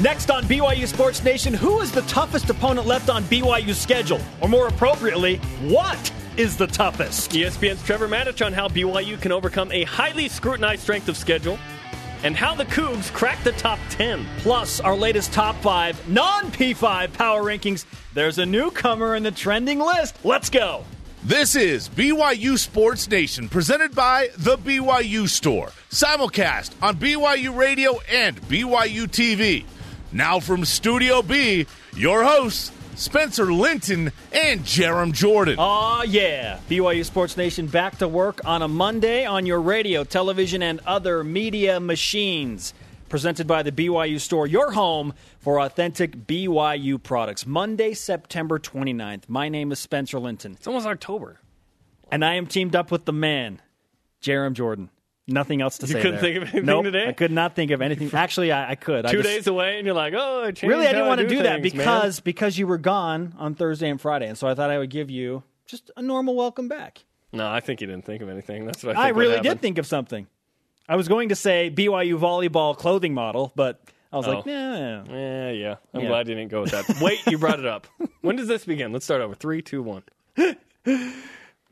Next on BYU Sports Nation, who is the toughest opponent left on BYU's schedule? Or more appropriately, what is the toughest? ESPN's Trevor Matich on how BYU can overcome a highly scrutinized strength of schedule and how the Cougs crack the top 10. Plus, our latest top five non P5 power rankings. There's a newcomer in the trending list. Let's go. This is BYU Sports Nation, presented by The BYU Store. Simulcast on BYU Radio and BYU TV. Now from Studio B, your hosts, Spencer Linton and Jarom Jordan. Aw, yeah. BYU Sports Nation back to work on a Monday on your radio, television, and other media machines. Presented by the BYU Store, your home for authentic BYU products. Monday, September 29th. My name is Spencer Linton. It's almost October. And I am teamed up with the man, Jarom Jordan. Nothing else to You say. You couldn't there. think of anything Nope, today? I could not think of anything. Actually, I, I could. I Two just- days away, and you're like, oh, I changed Really, I didn't want to do, that things, man. because because you were gone on Thursday and Friday, and so I thought I would give you just a normal welcome back. No, I think you didn't think of anything. That's what I think. I really did think of something. I was going to say BYU volleyball clothing model, but I was Oh. like, nah. Yeah, yeah. I'm Yeah. glad you didn't go with that. Wait, you brought it up. When does this begin? Let's start over. Three, two, one.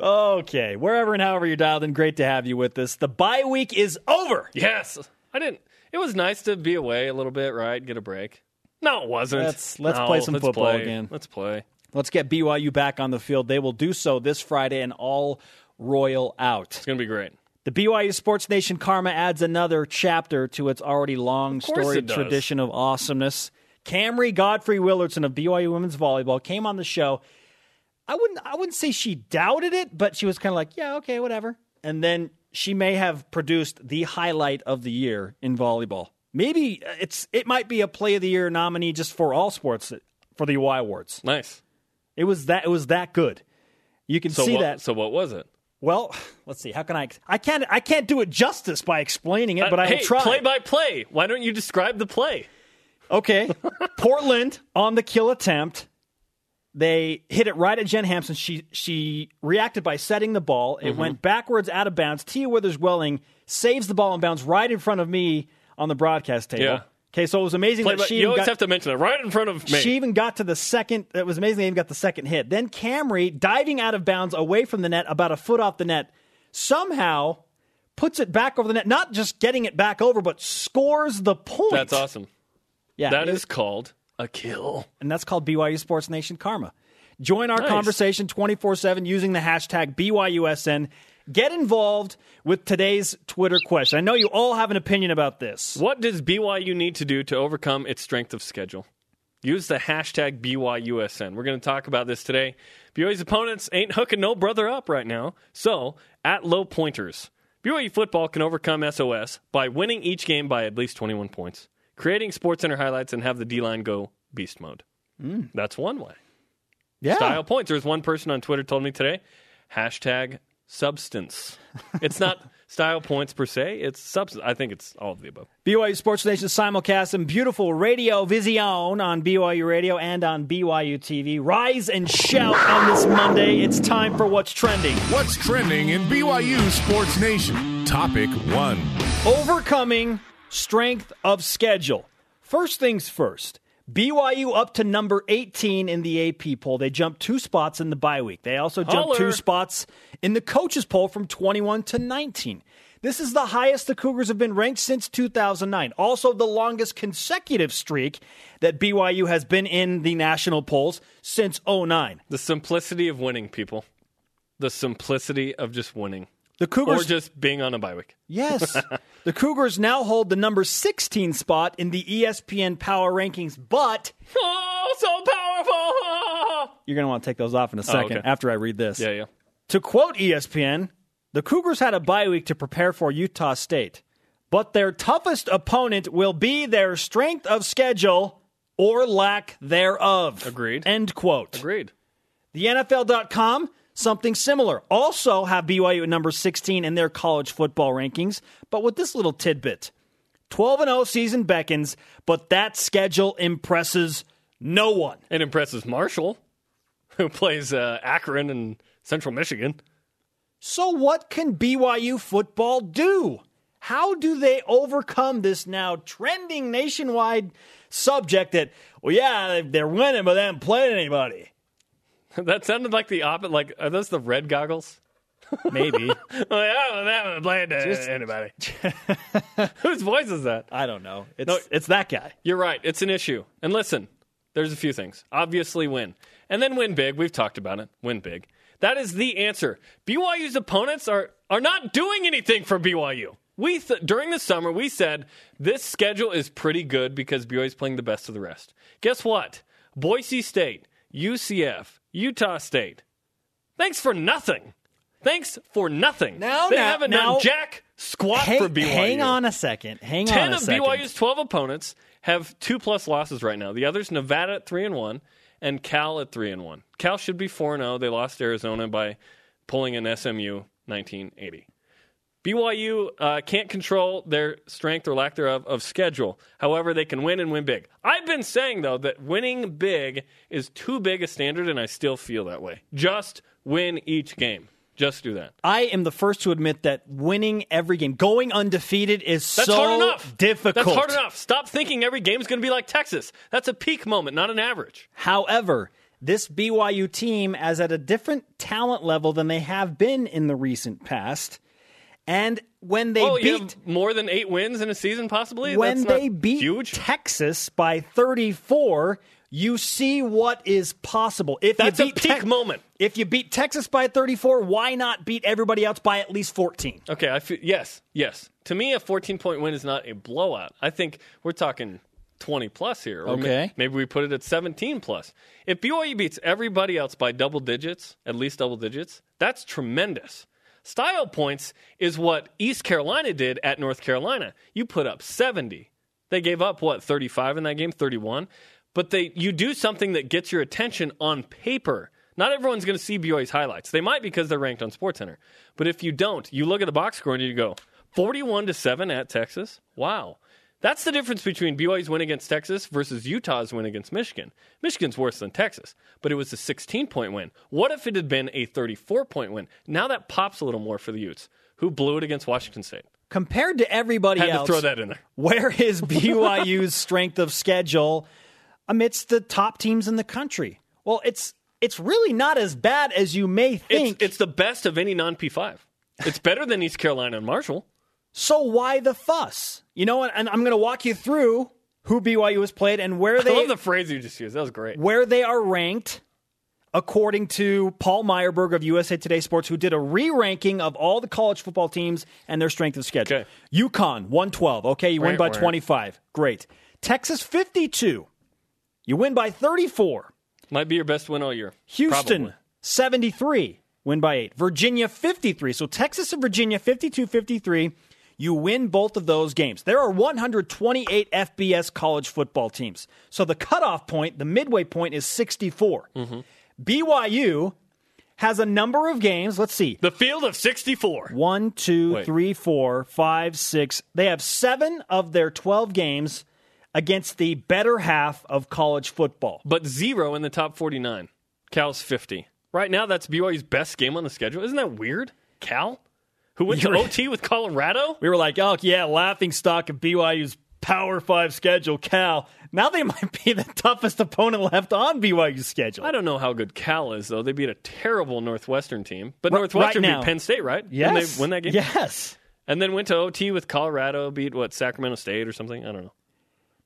Okay, wherever and however you're dialed in, great to have you with us. The bye week is over. Yes, I didn't. It was nice to be away a little bit, right? Get a break. No, it wasn't. Let's- let's No, play some let's football play. again. Let's play. Let's get BYU back on the field. They will do so this Friday and all royal out. It's gonna be great. The BYU Sports Nation Karma adds another chapter to its already long course storied it does. tradition of awesomeness. Camry Godfrey Willardson of BYU Women's Volleyball came on the show. I wouldn't I wouldn't say she doubted it, but she was kind of like, yeah, okay, whatever. And then she may have produced the highlight of the year in volleyball. Maybe it's it might be a play of the year nominee just for all sports for the UI awards. Nice. It was that it was that good. You can So see what, that. So what was it? Well, let's see. How can I? I can't. I can't do it justice by explaining it, but I Uh, hey, will try. play by play. Why don't you describe the play? okay, Portland on the kill attempt. They hit it right at Jen Hamson. She she reacted by setting the ball. Mm-hmm. It went backwards out of bounds. Tia Withers Welling saves the ball in bounds right in front of me on the broadcast table. Yeah. Okay, so it was amazing Play that she you always got, have to mention it right in front of me. she even got to the second. It was amazing they even got the second hit. Then Camry diving out of bounds away from the net, about a foot off the net, somehow puts it back over the net. Not just getting it back over, but scores the point. That's awesome. Yeah, That it- is called a kill. and that's called BYU Sports Nation Karma. Join our Nice. conversation 24 7 using the hashtag BYUSN. Get involved with today's Twitter question. I know you all have an opinion about this. What does BYU need to do to overcome its strength of schedule? Use the hashtag BYUSN. We're going to talk about this today. BYU's opponents ain't hooking no brother up right now. So, at low pointers, BYU football can overcome SOS by winning each game by at least 21 points, creating Sports Center highlights, and have the D line go beast mode. Hmm. That's one way. Yeah. Style points. There's one person on Twitter told me today, hashtag substance. It's not style points per se, it's substance. I think it's all of the above. BYU Sports Nation simulcast and beautiful Radio Vision on BYU Radio and on BYU TV. Rise and shout on this Monday. It's time for What's Trending. What's trending in BYU Sports Nation? Topic one. Overcoming strength of schedule. First things first. BYU up to number 18 in the AP poll. They jumped two spots in the bye week. They also jumped Holler. two spots in the coaches poll from 21 to 19. This is the highest the Cougars have been ranked since 2009. Also, the longest consecutive streak that BYU has been in the national polls since 09. The simplicity of winning, people. The simplicity of just winning. The Cougars Or just being on a bye week. Yes. the Cougars now hold the number 16 spot in the ESPN Power Rankings, but Oh, so powerful! you're going to want to take those off in a oh, second Oh, okay. after I read this. Yeah, yeah. To quote ESPN, the Cougars had a bye week to prepare for Utah State, but their toughest opponent will be their strength of schedule or lack thereof. Agreed. End quote. Agreed. The NFL.com, something similar. Also have BYU at number 16 in their college football rankings, but with this little tidbit 12 0 season beckons, but that schedule impresses no one. It impresses Marshall, who plays uh, Akron and Central Michigan. So, what can BYU football do? How do they overcome this now trending nationwide subject that, well, yeah, they're winning, but they haven't played anybody? that sounded like the opposite. Like, are those the red goggles? Maybe. like, oh, they haven't played uh, anybody. Whose voice is that? I don't know. It's, No. it's that guy. You're right. It's an issue. And listen, there's a few things. Obviously, win. And then win big. We've talked about it. Win big. That is the answer. BYU's opponents are, are not doing anything for BYU. We th- during the summer we said this schedule is pretty good because BYU is playing the best of the rest. Guess what? Boise State, UCF, Utah State. Thanks for nothing. Thanks for nothing. Now, they now- haven't now- done jack squat Hang, for BYU. hang on a second. Hang 10 on a of second. BYU's 12 opponents have two plus losses right now. The others, Nevada at 3 and 1 and Cal at 3 and 1. Cal should be 4 and 0. They lost Arizona by pulling an SMU 1980. BYU uh, can't control their strength or lack thereof of schedule. However, they can win and win big. I've been saying, though, that winning big is too big a standard, and I still feel that way. Just win each game. Just do that. I am the first to admit that winning every game, going undefeated, is That's so hard enough. difficult. That's hard enough. Stop thinking every game is going to be like Texas. That's a peak moment, not an average. However, this BYU team is at a different talent level than they have been in the recent past. And when they oh, beat more than eight wins in a season, possibly. when That's not they beat huge. Texas by 34, you see what is possible. If That's you a beat peak Tex- moment. If you beat Texas by 34, why not beat everybody else by at least 14? Okay, I feel, yes, yes. To me, a 14 point win is not a blowout. I think we're talking 20 plus here. Okay. maybe we put it at 17 plus. If BYU beats everybody else by double digits, at least double digits, that's tremendous. Style points is what East Carolina did at North Carolina. You put up 70. They gave up what 35 in that game, 31. But they you do something that gets your attention on paper. Not everyone's going to see BYU's highlights. They might because they're ranked on SportsCenter. But if you don't, you look at the box score and you go 41 to 7 at Texas. Wow. That's the difference between BYU's win against Texas versus Utah's win against Michigan. Michigan's worse than Texas, but it was a 16 point win. What if it had been a 34 point win? Now that pops a little more for the Utes, who blew it against Washington State. Compared to everybody Had else, to throw that in there. where is BYU's strength of schedule amidst the top teams in the country? Well, it's it's really not as bad as you may It's, think. it's the best of any non P5. It's better than East Carolina and Marshall. so why the fuss? You know, and, and I'm going to walk you through who BYU has played and where they. I love the phrase you just used. That was great. where they are ranked according to Paul Myerberg of USA Today Sports, who did a re-ranking of all the college football teams and their strength of schedule. Okay. UConn 112. Okay, you win by right. 25. Great. Texas 52. You win by 34. Might be your best win all year. Houston Probably. 73, win by 8. Virginia 53. So Texas and Virginia 52 53. You win both of those games. There are 128 FBS college football teams. So the cutoff point, the midway point, is 64. Mm-hmm. BYU has a number of games. Let's see. The field of 64. One, two, Wait. three, four, five, six. They have seven of their 12 games against the better half of college football. but zero in the top 49. Cal's 50. Right now, that's BYU's best game on the schedule. Isn't that weird? Cal, who went to You're- OT with Colorado? We were like, oh, yeah, laughing stock of BYU's Power Five schedule, Cal. Now they might be the toughest opponent left on BYU's schedule. I don't know how good Cal is, though. They beat a terrible Northwestern team. But Ri- Northwestern right beat Penn State, right? Yes. When they win that game? Yes. And then went to OT with Colorado, beat, what, Sacramento State or something? I don't know.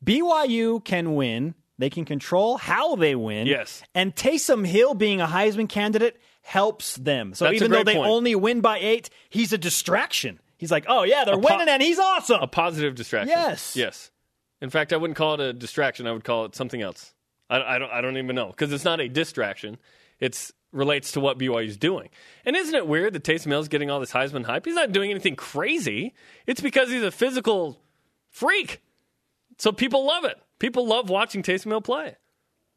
BYU can win. They can control how they win. Yes. And Taysom Hill being a Heisman candidate helps them. So That's even though they point. only win by eight, he's a distraction. He's like, oh, yeah, they're po- winning and he's awesome. A positive distraction. Yes. Yes. In fact, I wouldn't call it a distraction. I would call it something else. I, I don't. I don't even know because it's not a distraction. It's relates to what BYU's doing. And isn't it weird that Taysom Hill's getting all this Heisman hype? He's not doing anything crazy. It's because he's a physical freak. So people love it. People love watching Taysom Hill play.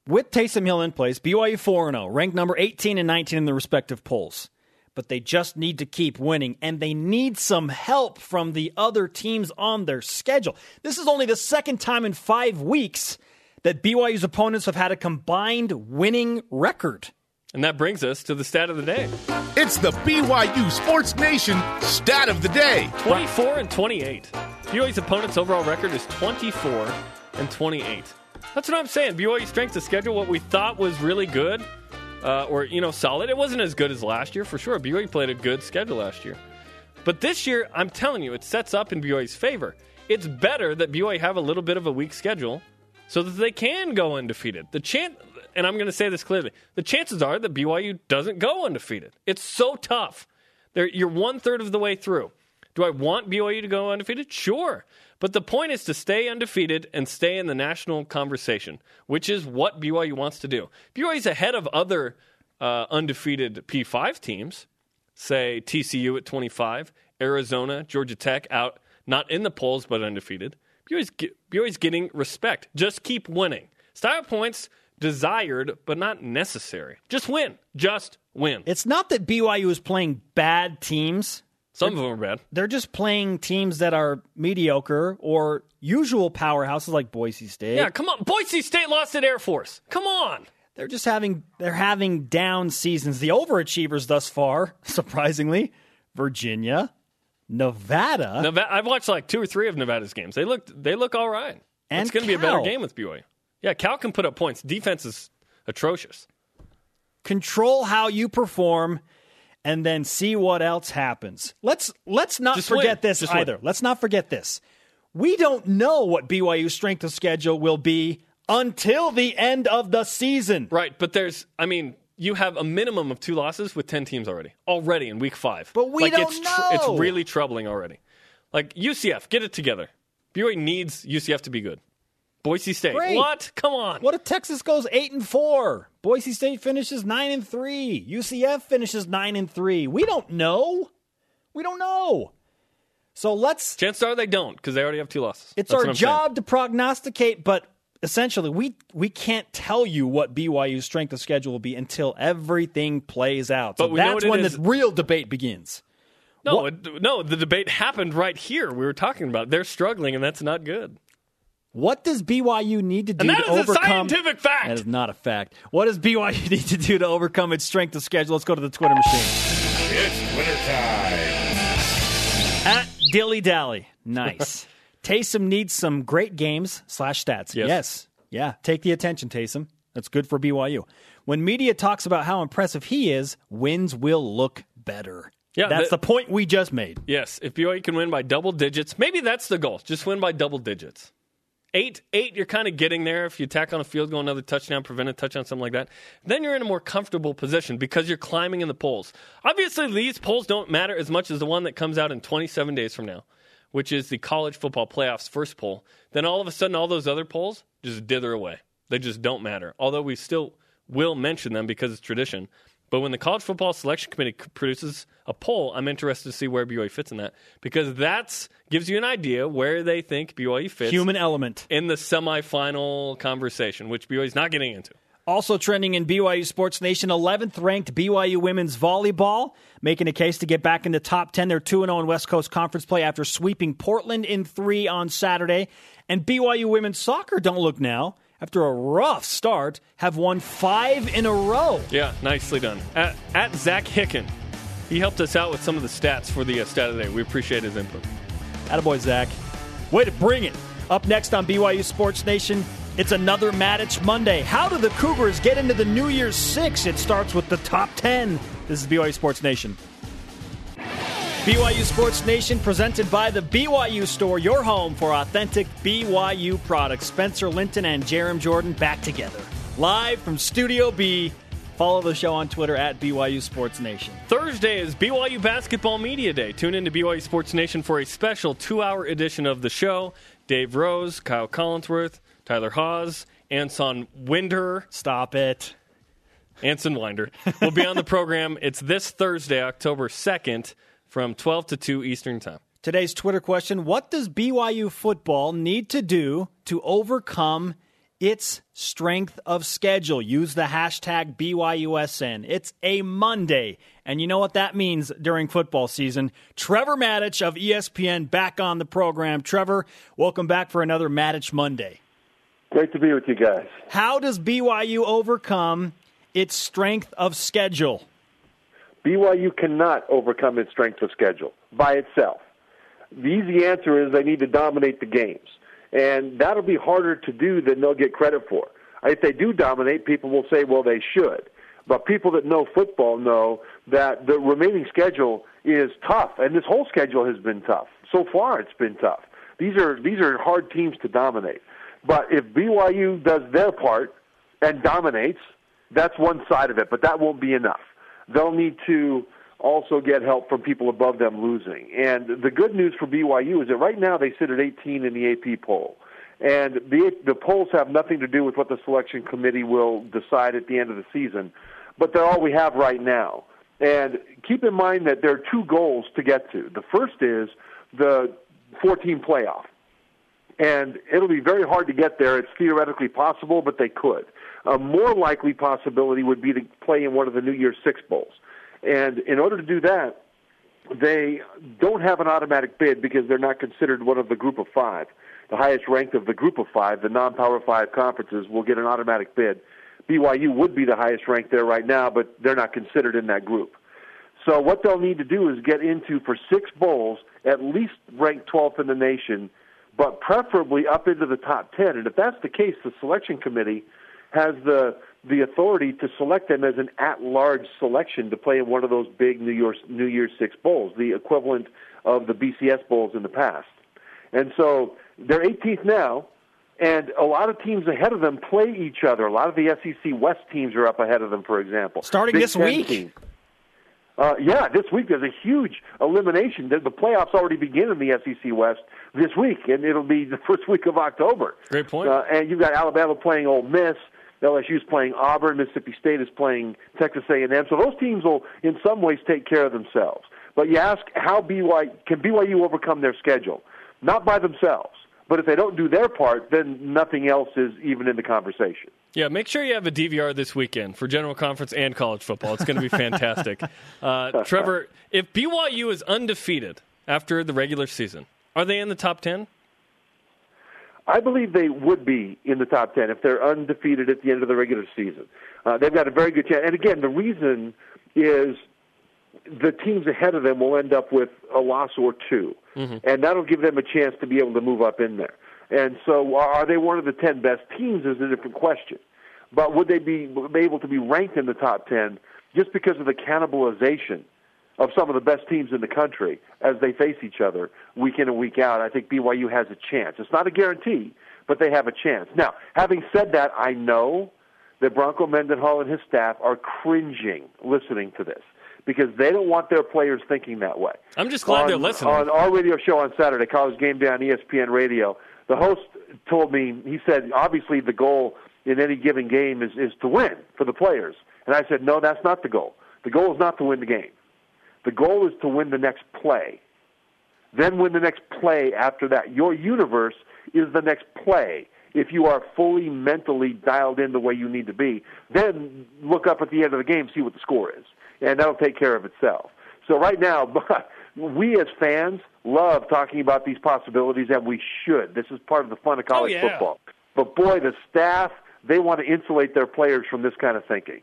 With Taysom Hill in place, BYU 4 0, ranked number 18 and 19 in the respective polls. But they just need to keep winning, and they need some help from the other teams on their schedule. This is only the second time in five weeks that BYU's opponents have had a combined winning record. And that brings us to the stat of the day It's the BYU Sports Nation stat of the day. 24 and 28. BYU's opponent's overall record is 24 and 28. That's what I'm saying. BYU strength of schedule, what we thought was really good, uh, or, you know, solid. It wasn't as good as last year, for sure. BYU played a good schedule last year. But this year, I'm telling you, it sets up in BYU's favor. It's better that BYU have a little bit of a weak schedule so that they can go undefeated. The chance, and I'm going to say this clearly, the chances are that BYU doesn't go undefeated. It's so tough. They're, you're one third of the way through. Do I want BYU to go undefeated? Sure. But the point is to stay undefeated and stay in the national conversation, which is what BYU wants to do. BYU is ahead of other uh, undefeated P5 teams, say TCU at 25, Arizona, Georgia Tech out, not in the polls, but undefeated. BYU's, BYU's getting respect. Just keep winning. Style points desired, but not necessary. Just win. Just win. It's not that BYU is playing bad teams. Some of them are bad. They're just playing teams that are mediocre or usual powerhouses like Boise State. Yeah, come on. Boise State lost at Air Force. Come on. They're just having they're having down seasons. The overachievers thus far, surprisingly, Virginia, Nevada. Nevada I've watched like two or three of Nevada's games. They look they look all right. And it's going to be a better game with BYU. Yeah, Cal can put up points. Defense is atrocious. Control how you perform and then see what else happens. Let's let's not Just forget win. this Just either. Let's not forget this. We don't know what BYU's strength of schedule will be until the end of the season. Right, but there's I mean, you have a minimum of two losses with 10 teams already. Already in week 5. But we like, don't it's know. it's really troubling already. Like UCF, get it together. BYU needs UCF to be good. Boise State. Great. What? Come on. What if Texas goes eight and four? Boise State finishes nine and three. UCF finishes nine and three. We don't know. We don't know. So let's. Chances are they don't because they already have two losses. It's That's our I'm saying. job to prognosticate, but essentially, we we can't tell you what BYU's strength of schedule will be until everything plays out. So But that's when is- the real debate begins. No, it, no, the debate happened right here. We were talking about. it. They're struggling, and that's not good. What does BYU need to do And that to is a overcome? scientific fact. That is not a fact. What does BYU need to do to overcome its strength of schedule? Let's go to the Twitter machine. It's winter time. At Dilly Dally. Nice. Taysom needs some great games slash stats. Yes. Yeah. Take the attention, Taysom. That's good for BYU. When media talks about how impressive he is, wins will look better. Yeah, That's the- the point we just made. Yes, if BYU can win by double digits, maybe that's the goal. Just win by double digits. Eight, eight, you're kind of getting there. If you tack on a field goal, another touchdown, prevent a touchdown, something like that, then you're in a more comfortable position because you're climbing in the polls. Obviously, these polls don't matter as much as the one that comes out in 27 days from now, which is the college football playoffs first poll. Then all of a sudden, all those other polls just dither away. They just don't matter. Although we still will mention them because it's tradition. But when the college football selection committee produces a poll, I'm interested to see where BYU fits in that because that gives you an idea where they think BYU fits Human element. in the semifinal conversation, which BYU is not getting into. Also trending in BYU Sports Nation, 11th ranked BYU women's volleyball, making a case to get back in the top 10. They're 2 0 in West Coast Conference play after sweeping Portland in three on Saturday. And BYU women's soccer, don't look now, after a rough start, have won five in a row. Yeah, nicely done. At, at Zach Hicken, he helped us out with some of the stats for the uh, stat of the day. We appreciate his input. Attaboy, Zach. Way to bring it. Up next on BYU Sports Nation, it's another Matich Monday. How do the Cougars get into the New Year's Six? It starts with the top 10. This is BYU Sports Nation. BYU Sports Nation presented by the BYU Store, your home for authentic BYU products. Spencer Linton and Jarom Jordan back together. Live from Studio B. Follow the show on Twitter at BYU Sports Nation. Thursday is BYU Basketball Media Day. Tune in to BYU Sports Nation for a special two hour edition of the show. Dave Rose, Kyle Collinsworth, Tyler Haws, Anson Winder, Stop it. Anson Winder will be on the program. It's this Thursday, October 2nd, from 12 to 2 Eastern Time. Today's Twitter question What does BYU football need to do to overcome its strength of schedule? Use the hashtag BYUSN. It's a Monday. And you know what that means during football season. Trevor Matich of ESPN back on the program. Trevor, welcome back for another Matich Monday. Great to be with you guys. How does BYU overcome its strength of schedule? BYU cannot overcome its strength of schedule by itself. The easy answer is they need to dominate the games. And that'll be harder to do than they'll get credit for. If they do dominate, people will say, well, they should. But people that know football know that the remaining schedule is tough, and this whole schedule has been tough. So far, it's been tough. These are these are hard teams to dominate. But if BYU does their part and dominates, that's one side of it. But that won't be enough. They'll need to also get help from people above them losing. And the good news for BYU is that right now they sit at 18 in the AP poll. And the the polls have nothing to do with what the selection committee will decide at the end of the season, but they're all we have right now. And keep in mind that there are two goals to get to. The first is the 14 playoff. And it'll be very hard to get there. It's theoretically possible, but they could. A more likely possibility would be to play in one of the New Year's Six Bowls. And in order to do that, they don't have an automatic bid because they're not considered one of the group of five. The highest ranked of the group of five, the non power five conferences, will get an automatic bid. BYU would be the highest ranked there right now, but they're not considered in that group. So what they'll need to do is get into for six bowls, at least ranked 12th in the nation, but preferably up into the top 10. And if that's the case, the selection committee has the the authority to select them as an at-large selection to play in one of those big New Year's New Year's Six bowls, the equivalent of the BCS bowls in the past. And so they're 18th now, and a lot of teams ahead of them play each other. A lot of the SEC West teams are up ahead of them, for example. Starting Big this Ten week. teams. Uh, yeah, this week there's a huge elimination. The, the playoffs already begin in the SEC West this week, and it'll be the first week of October. Great point. Uh, and you've got Alabama playing Ole Miss. LSU's playing Auburn. Mississippi State is playing Texas A&M. So those teams will, in some ways, take care of themselves. But you ask how BYU can BYU overcome their schedule? Not by themselves. But if they don't do their part, then nothing else is even in the conversation. Yeah, make sure you have a DVR this weekend for General Conference and college football. It's going to be fantastic. uh, Trevor, if BYU is undefeated after the regular season, are they in the top 10? I believe they would be in the top 10 if they're undefeated at the end of the regular season. Uh, they've got a very good chance. And again, the reason is the teams ahead of them will end up with a loss or 2 and that'll give them a chance to be able to move up in there. And so, are they one of the 10 best teams is a different question. But would they be, be able to be ranked in the top 10 just because of the cannibalization of some of the best teams in the country as they face each other week in and week out? I think BYU has a chance. It's not a guarantee, but they have a chance. Now, having said that, I know that Bronco Mendenhall and his staff are cringing listening to this because they don't want their players thinking that way. I'm just glad on, they're listening. On our radio show on Saturday, College Game Day on ESPN Radio, the host told me, he said, obviously the goal in any given game is, is to win for the players. And I said, no, that's not the goal. The goal is not to win the game. The goal is to win the next play. Then win the next play after that. Your universe is the next play. If you are fully mentally dialed in the way you need to be, then look up at the end of the game, see what the score is, and that'll take care of itself. So right now, we as fans love talking about these possibilities, and we should. This is part of the fun of oh, college yeah. football. But boy, the staff they want to insulate their players from this kind of thinking.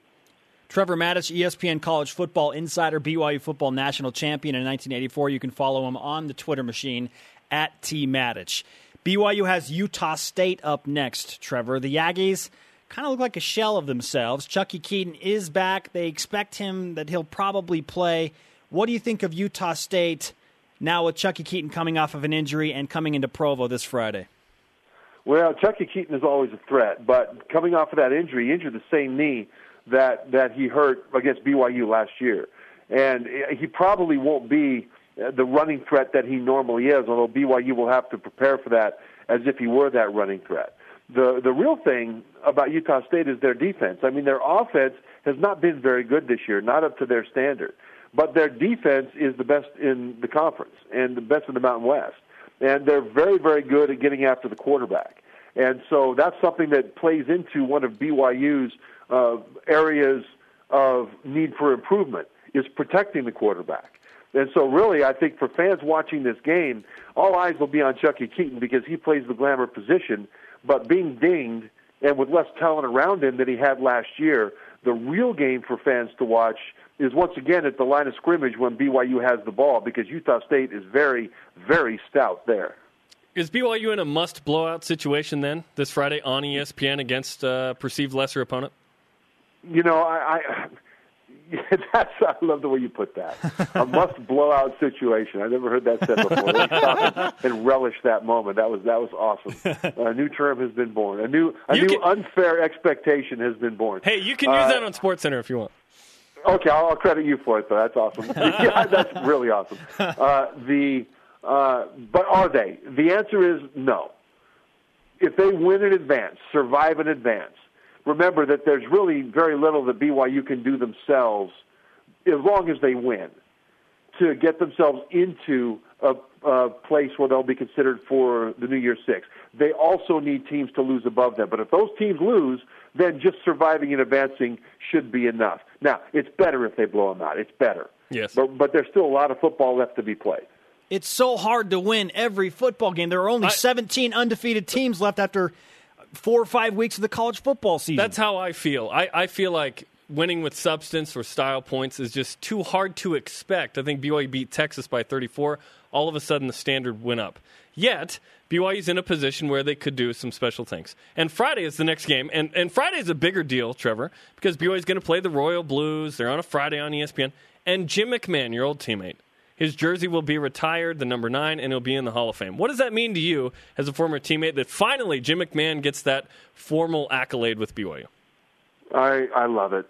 Trevor Matich, ESPN college football insider, BYU football national champion in 1984. You can follow him on the Twitter machine at T Matich. BYU has Utah State up next, Trevor. The Aggies kind of look like a shell of themselves. Chuckie Keeton is back. They expect him that he'll probably play. What do you think of Utah State now with Chuckie Keeton coming off of an injury and coming into Provo this Friday? Well, Chuckie Keeton is always a threat, but coming off of that injury, he injured the same knee that that he hurt against BYU last year, and he probably won't be uh, the running threat that he normally is. Although BYU will have to prepare for that as if he were that running threat. The the real thing about Utah State is their defense. I mean, their offense has not been very good this year, not up to their standard. But their defense is the best in the conference and the best in the Mountain West. And they're very, very good at getting after the quarterback. And so that's something that plays into one of BYU's uh, areas of need for improvement is protecting the quarterback. And so, really, I think for fans watching this game, all eyes will be on Chuckie Keeton because he plays the glamour position. But being dinged and with less talent around him than he had last year, The real game for fans to watch is once again at the line of scrimmage when BYU has the ball because Utah State is very, very stout there. Is BYU in a must blowout situation then this Friday on ESPN against a perceived lesser opponent? You know, I, I that's I love the way you put that. A must blowout situation. I never heard that said before. Let's stop and, and relish that moment. That was that was awesome. A new term has been born. A new a You new can- unfair expectation has been born. Hey, you can use Uh, that on SportsCenter if you want. Okay, I'll, I'll credit you for it, though. That's awesome. yeah, that's really awesome. Uh, the uh, but are they? The answer is no. If they win in advance, survive in advance, remember that there's really very little that BYU can do themselves, as long as they win, to get themselves into a, a place where they'll be considered for the New Year's Six. They also need teams to lose above them. But if those teams lose, then just surviving and advancing should be enough. Now, it's better if they blow them out. It's better. Yes. But, but there's still a lot of football left to be played. It's so hard to win every football game. There are only I- 17 undefeated teams left after four or five weeks of the college football season. That's how I feel. I, I feel like winning with substance or style points is just too hard to expect. I think BYU beat Texas by 34. All of a sudden, the standard went up. Yet, BYU's in a position where they could do some special things. And Friday is the next game. And, and Friday is a bigger deal, Trevor, because BYU's going to play the Royal Blues. They're on a Friday on ESPN. And Jim McMahon, your old teammate, his jersey will be retired, the number nine, and he'll be in the Hall of Fame. What does that mean to you as a former teammate that finally Jim McMahon gets that formal accolade with BYU? I I love it.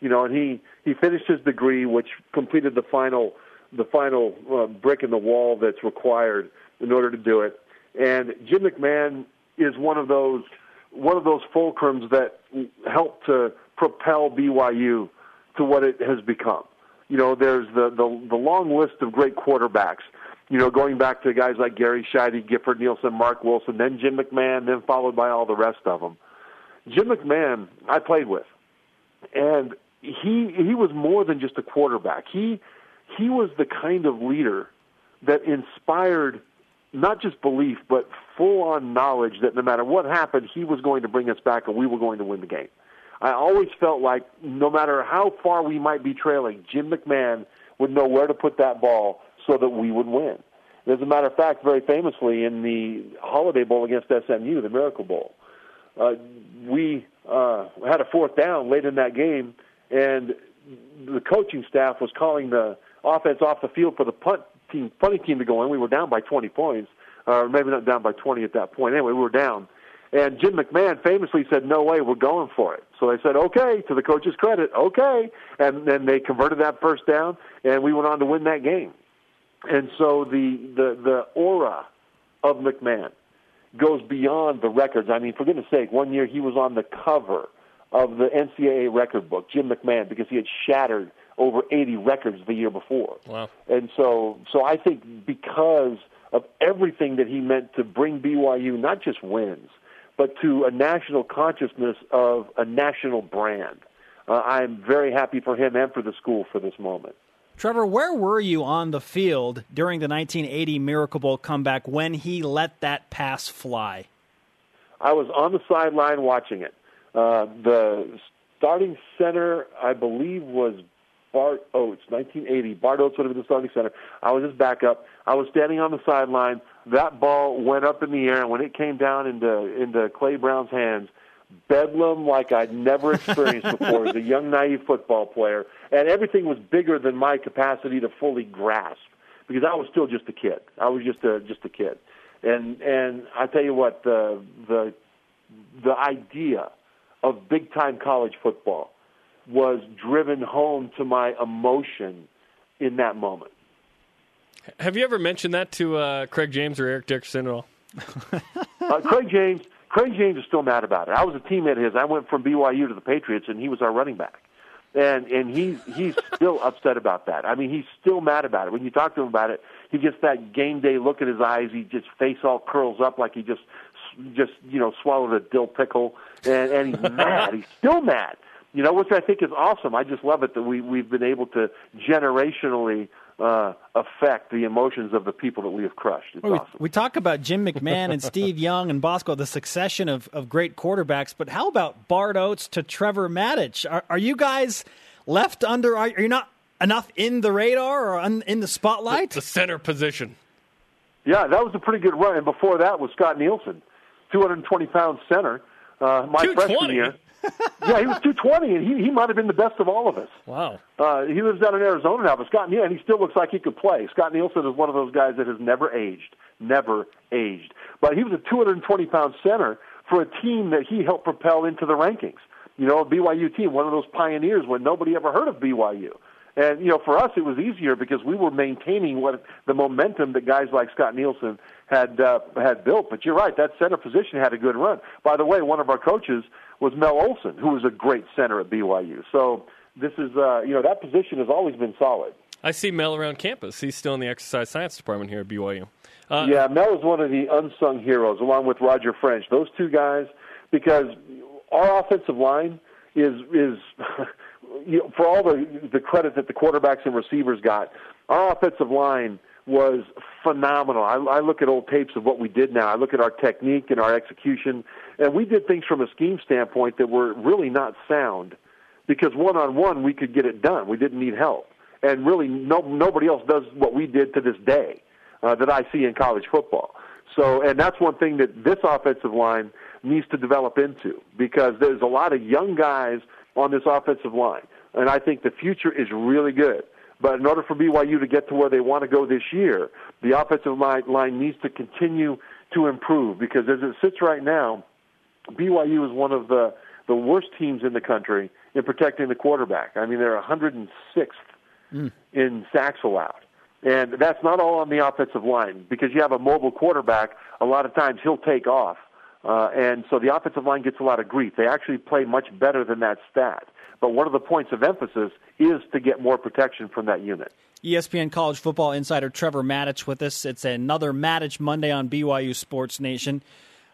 You know, and he he finished his degree, which completed the final the final uh, brick in the wall that's required in order to do it. And Jim McMahon is one of those one of those fulcrums that helped to propel BYU to what it has become. You know, there's the the, the long list of great quarterbacks. You know, going back to guys like Gary Sheide, Gifford Nielsen, Mark Wilson, then Jim McMahon, then followed by all the rest of them. Jim McMahon, I played with, and he he was more than just a quarterback. He he was the kind of leader that inspired not just belief, but full on knowledge that no matter what happened, he was going to bring us back and we were going to win the game. I always felt like no matter how far we might be trailing, Jim McMahon would know where to put that ball so that we would win. And as a matter of fact, very famously in the Holiday Bowl against SMU, the Miracle Bowl, uh, we uh, had a fourth down late in that game, and the coaching staff was calling the offense off the field for the punt team, punting team to go in. We were down by 20 points, or maybe not down by 20 at that point. Anyway, we were down. And Jim McMahon famously said, "No way, we're going for it." So they said, "Okay." To the coach's credit, okay. And then they converted that first down, and we went on to win that game. And so the the the aura of McMahon goes beyond the records. I mean, for goodness sake, one year he was on the cover of the NCAA record book, Jim McMahon, because he had shattered over 80 records the year before. Wow. And so, so I think because of everything that he meant to bring BYU, not just wins, but to a national consciousness of a national brand. Uh, I'm very happy for him and for the school for this moment. Trevor, where were you on the field during the 1980 Miracle Bowl comeback when he let that pass fly? I was on the sideline watching it. Uh, the starting center, I believe, was Bart Oates, 1980. Bart Oates would have been the starting center. I was his backup. I was standing on the sideline. That ball went up in the air, and when it came down into into Clay Brown's hands, bedlam like I'd never experienced before as a young, naive football player. And everything was bigger than my capacity to fully grasp because I was still just a kid. I was just a just a kid. And and I tell you what, the the the idea of big time college football was driven home to my emotion in that moment. Have you ever mentioned that to uh, Craig James or Eric Dickerson at all? Uh, Craig James, Craig James is still mad about it. I was a teammate of his. I went from BYU to the Patriots, and he was our running back, and and he's he's still upset about that. I mean, he's still mad about it. When you talk to him about it, he gets that game day look in his eyes. He just face all curls up like he just just you know swallowed a dill pickle, and and he's mad. He's still mad. You know, which I think is awesome. I just love it that we we've been able to generationally uh, affect the emotions of the people that we have crushed. It's Well, we, awesome. we talk about Jim McMahon and Steve Young and Bosco, the succession of, of great quarterbacks, but how about Bart Oates to Trevor Matich? Are, are you guys left under? Are, are you not enough in the radar or un, in the spotlight? The center position. Yeah, that was a pretty good run. And before that was Scott Nielsen, 220 pound center. Uh, my freshman year. yeah, he was 220, and he, he might have been the best of all of us. Wow. Uh, he lives down in Arizona now, but Scott Nielsen, and he still looks like he could play. Scott Nielsen is one of those guys that has never aged, never aged. But he was a 220 pound center for a team that he helped propel into the rankings. You know, a BYU team, one of those pioneers when nobody ever heard of BYU. And you know, for us, it was easier because we were maintaining what the momentum that guys like Scott Nielsen had uh, had built. But you're right, that center position had a good run. By the way, one of our coaches was Mel Olson, who was a great center at BYU. So this is, uh, you know, that position has always been solid. I see Mel around campus. He's still in the exercise science department here at BYU. Uh, yeah, Mel is one of the unsung heroes, along with Roger French. Those two guys, because our offensive line is is you know, for all the the credit that the quarterbacks and receivers got, our offensive line was phenomenal. I, I look at old tapes of what we did now. I look at our technique and our execution, and we did things from a scheme standpoint that were really not sound, because one on one we could get it done. We didn't need help, and really no nobody else does what we did to this day uh, that I see in college football. So, and that's one thing that this offensive line needs to develop into because there's a lot of young guys on this offensive line, and I think the future is really good. But in order for BYU to get to where they want to go this year, the offensive line, line needs to continue to improve because as it sits right now, BYU is one of the the worst teams in the country in protecting the quarterback. I mean, they're 106th in sacks allowed. And that's not all on the offensive line because you have a mobile quarterback. A lot of times he'll take off, uh, and so the offensive line gets a lot of grief. They actually play much better than that stat. But one of the points of emphasis is to get more protection from that unit. ESPN college football insider Trevor Matich with us. It's another Matich Monday on BYU Sports Nation.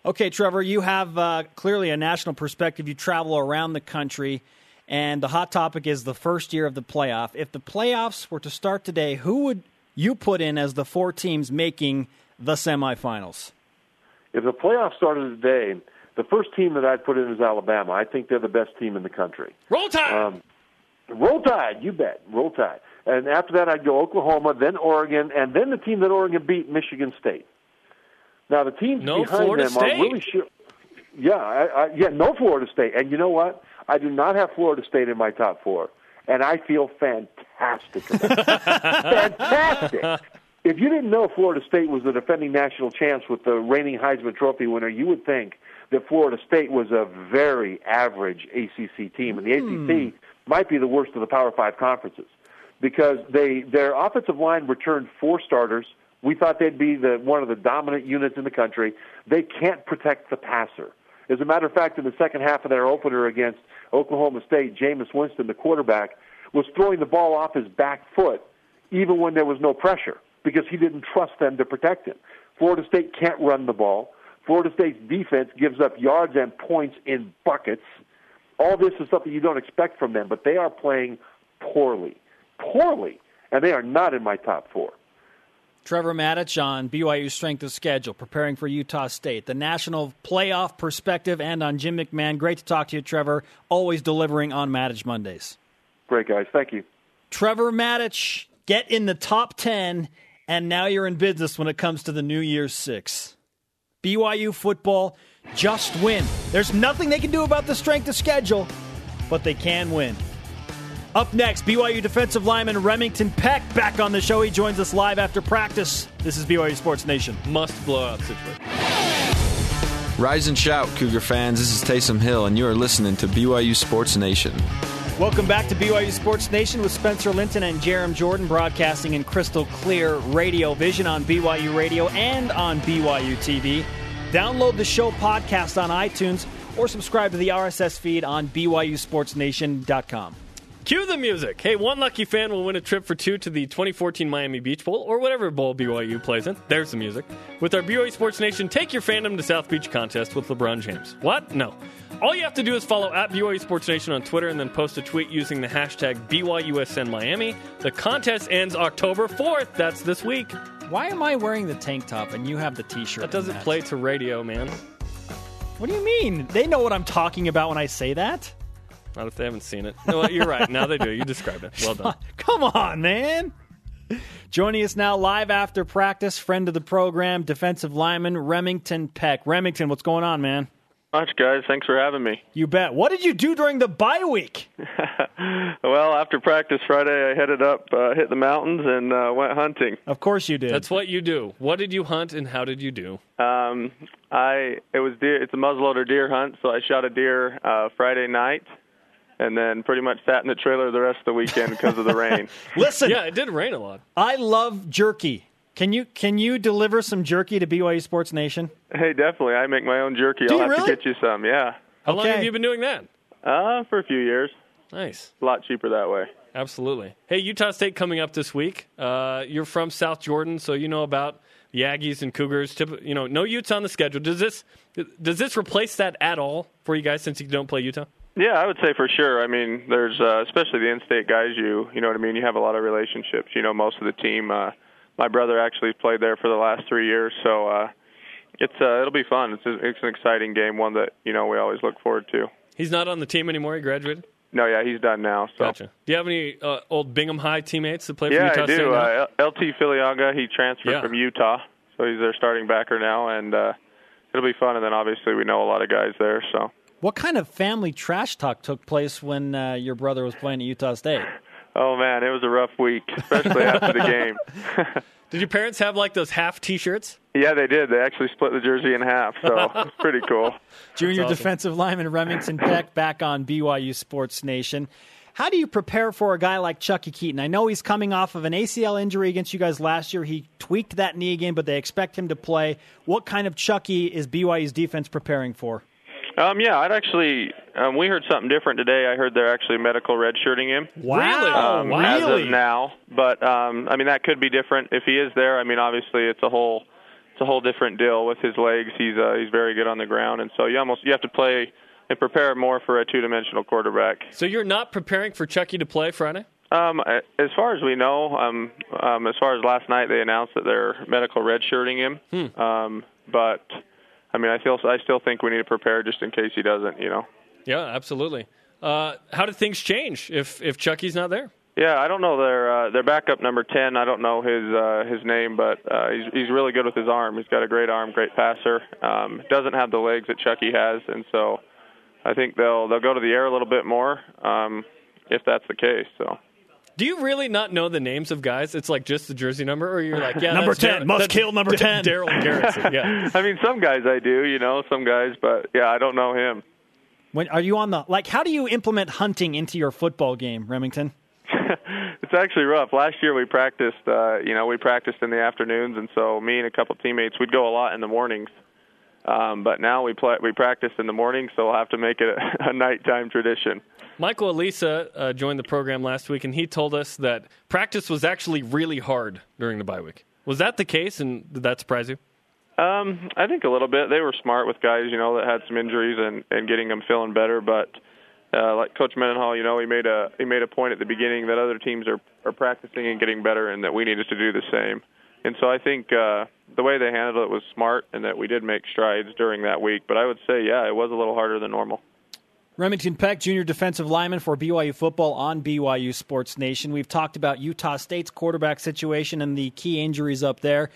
Okay, Trevor, you have uh, clearly a national perspective. You travel around the country, and the hot topic is the first year of the playoff. If the playoffs were to start today, who would you put in as the four teams making the semifinals? If the playoffs started today, the first team that I'd put in is Alabama. I think they're the best team in the country. Roll Tide! Um, roll Tide, you bet. Roll Tide. And after that, I'd go Oklahoma, then Oregon, and then the team that Oregon beat, Michigan State. Now the teams No behind Florida them State. are really sure. Yeah, I, I, yeah, no Florida State. And you know what? I do not have Florida State in my top four, and I feel fantastic. About it. fantastic. If you didn't know Florida State was the defending national champs with the reigning Heisman Trophy winner, you would think that Florida State was a very average ACC team, and the ACC hmm. might be the worst of the Power Five conferences because they their offensive line returned four starters. We thought they'd be the one of the dominant units in the country. They can't protect the passer. As a matter of fact, in the second half of their opener against Oklahoma State, Jameis Winston, the quarterback, was throwing the ball off his back foot even when there was no pressure because he didn't trust them to protect him. Florida State can't run the ball. Florida State's defense gives up yards and points in buckets. All this is something you don't expect from them, but they are playing poorly. Poorly. And they are not in my top four. Trevor Matich on BYU strength of schedule, preparing for Utah State, the national playoff perspective, and on Jim McMahon. Great to talk to you, Trevor. Always delivering on Matich Mondays. Great, guys. Thank you. Trevor Matich, get in the top 10, and now you're in business when it comes to the New Year's Six. BYU football, just win. There's nothing they can do about the strength of schedule, but they can win. Up next, BYU defensive lineman Remington Peck back on the show. He joins us live after practice. This is BYU Sports Nation. Must blow out situation. Rise and shout, Cougar fans. This is Taysom Hill, and you are listening to BYU Sports Nation. Welcome back to BYU Sports Nation with Spencer Linton and Jarom Jordan, broadcasting in crystal clear radio vision on BYU Radio and on BYU TV. Download the show podcast on iTunes or subscribe to the RSS feed on BYUSportsNation.com. Cue the music. Hey, one lucky fan will win a trip for two to the 2014 Miami Beach Bowl or whatever bowl BYU plays in. There's the music. With our BYU Sports Nation Take Your Fandom to South Beach contest with LeBron James. What? No. All you have to do is follow at BYU Sports Nation on Twitter and then post a tweet using the hashtag BYUSN Miami. The contest ends October 4th. That's this week. Why am I wearing the tank top and you have the t-shirt? That doesn't in play to radio, man. What do you mean? They know what I'm talking about when I say that. Not if they haven't seen it. No, you're right. Now they do. You described it. Well done. Come on, man. Joining us now live after practice, friend of the program, defensive lineman Remington Peck. Remington, what's going on, man? Much, guys. Thanks for having me. You bet. What did you do during the bye week? well, after practice Friday, I headed up, uh, hit the mountains, and uh, went hunting. Of course you did. That's what you do. What did you hunt and how did you do? Um, I it was deer. It's a muzzleloader deer hunt, so I shot a deer uh, Friday night, and then pretty much sat in the trailer the rest of the weekend because of the rain. Listen, Yeah, it did rain a lot. I love jerky. Can you can you deliver some jerky to BYU Sports Nation? Hey, definitely. I make my own jerky. Do I'll have really? to get you some. Yeah, How long have you been doing that? uh, for a few years. Nice. A lot cheaper that way. Absolutely. Hey, Utah State coming up this week. Uh, you're from South Jordan, so you know about the Aggies and Cougars. You know, no Utes on the schedule. Does this does this replace that at all for you guys since you don't play Utah? Yeah, I would say for sure. I mean, there's uh, especially the in-state guys. You you know what I mean. You have a lot of relationships. You know most of the team. Uh, my brother actually played there for the last three years, so uh, it's uh, it'll be fun. It's a, it's an exciting game, one that you know we always look forward to. He's not on the team anymore. He graduated. No, yeah, he's done now. So Gotcha. Do you have any uh, old Bingham High teammates that play for yeah, Utah I do. Uh, L- LT Filiaga, he transferred Yeah. from Utah, so he's their starting backer now, and uh, it'll be fun. And then obviously we know a lot of guys there, so. What kind of family trash talk took place when uh, your brother was playing at Utah State? Oh man, it was a rough week, especially after the game. Did your parents have like those half T-shirts? Yeah, they did. They actually split the jersey in half, so it's pretty cool. Junior awesome. defensive lineman Remington Peck back on BYU Sports Nation. How do you prepare for a guy like Chuckie Keeton? I know he's coming off of an ACL injury against you guys last year. He tweaked that knee again, but they expect him to play. What kind of Chuckie is BYU's defense preparing for? Um, yeah, I'd actually. Um, we heard something different today. I heard they're actually medical redshirting him. Wow, um, really? As of now, but um, I mean that could be different if he is there. I mean, obviously it's a whole it's a whole different deal with his legs. He's uh, he's very good on the ground, and so you almost you have to play and prepare more for a two-dimensional quarterback. So you're not preparing for Chuckie to play Friday? Um, as far as we know, um, um, as far as last night, they announced that they're medical redshirting him. Hmm. Um, but I mean, I feel I still think we need to prepare just in case he doesn't. You know. Yeah, absolutely. Uh, how did things change if if Chuckie's not there? Yeah, I don't know their uh, their backup number ten. I don't know his uh, his name, but uh, he's he's really good with his arm. He's got a great arm, great passer. Um, doesn't have the legs that Chuckie has, and so I think they'll they'll go to the air a little bit more um, if that's the case. So. Do you really not know the names of guys? It's like just the jersey number, or you're like, yeah, Number that's 10, Dar- must that's kill number 10. Darell Garretson. Yeah. I mean, some guys I do, you know, some guys, but yeah, I don't know him. When are you on the like? How do you implement hunting into your football game, Remington? it's actually rough. Last year we practiced, uh, you know, we practiced in the afternoons, and so me and a couple teammates we'd go a lot in the mornings. Um, but now we play, we practice in the morning, so we'll have to make it a, a nighttime tradition. Michael Alisa uh, joined the program last week, and he told us that practice was actually really hard during the bye week. Was that the case, and did that surprise you? Um, I think a little bit. They were smart with guys, you know, that had some injuries and and getting them feeling better. But uh, like Coach Mendenhall, you know, he made a he made a point at the beginning that other teams are are practicing and getting better, and that we needed to do the same. And so I think uh, the way they handled it was smart, and that we did make strides during that week. But I would say, yeah, it was a little harder than normal. Remington Peck, junior defensive lineman for BYU football on BYU Sports Nation. We've talked about Utah State's quarterback situation and the key injuries up there.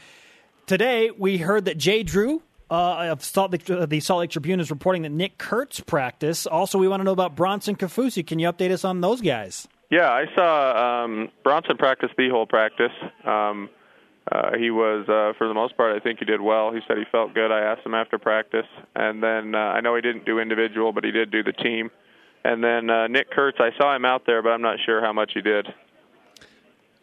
Today, we heard that Jay Drew uh, of Salt Lake, uh, the Salt Lake Tribune is reporting that Nick Kurtz practice. Also, we want to know about Bronson Kaufusi. Can you update us on those guys? Yeah, I saw um, Bronson practice the whole practice. Um, uh, he was, uh, for the most part, I think he did well. He said he felt good. I asked him after practice, and then uh, I know he didn't do individual, but he did do the team. And then uh, Nick Kurtz, I saw him out there, but I'm not sure how much he did.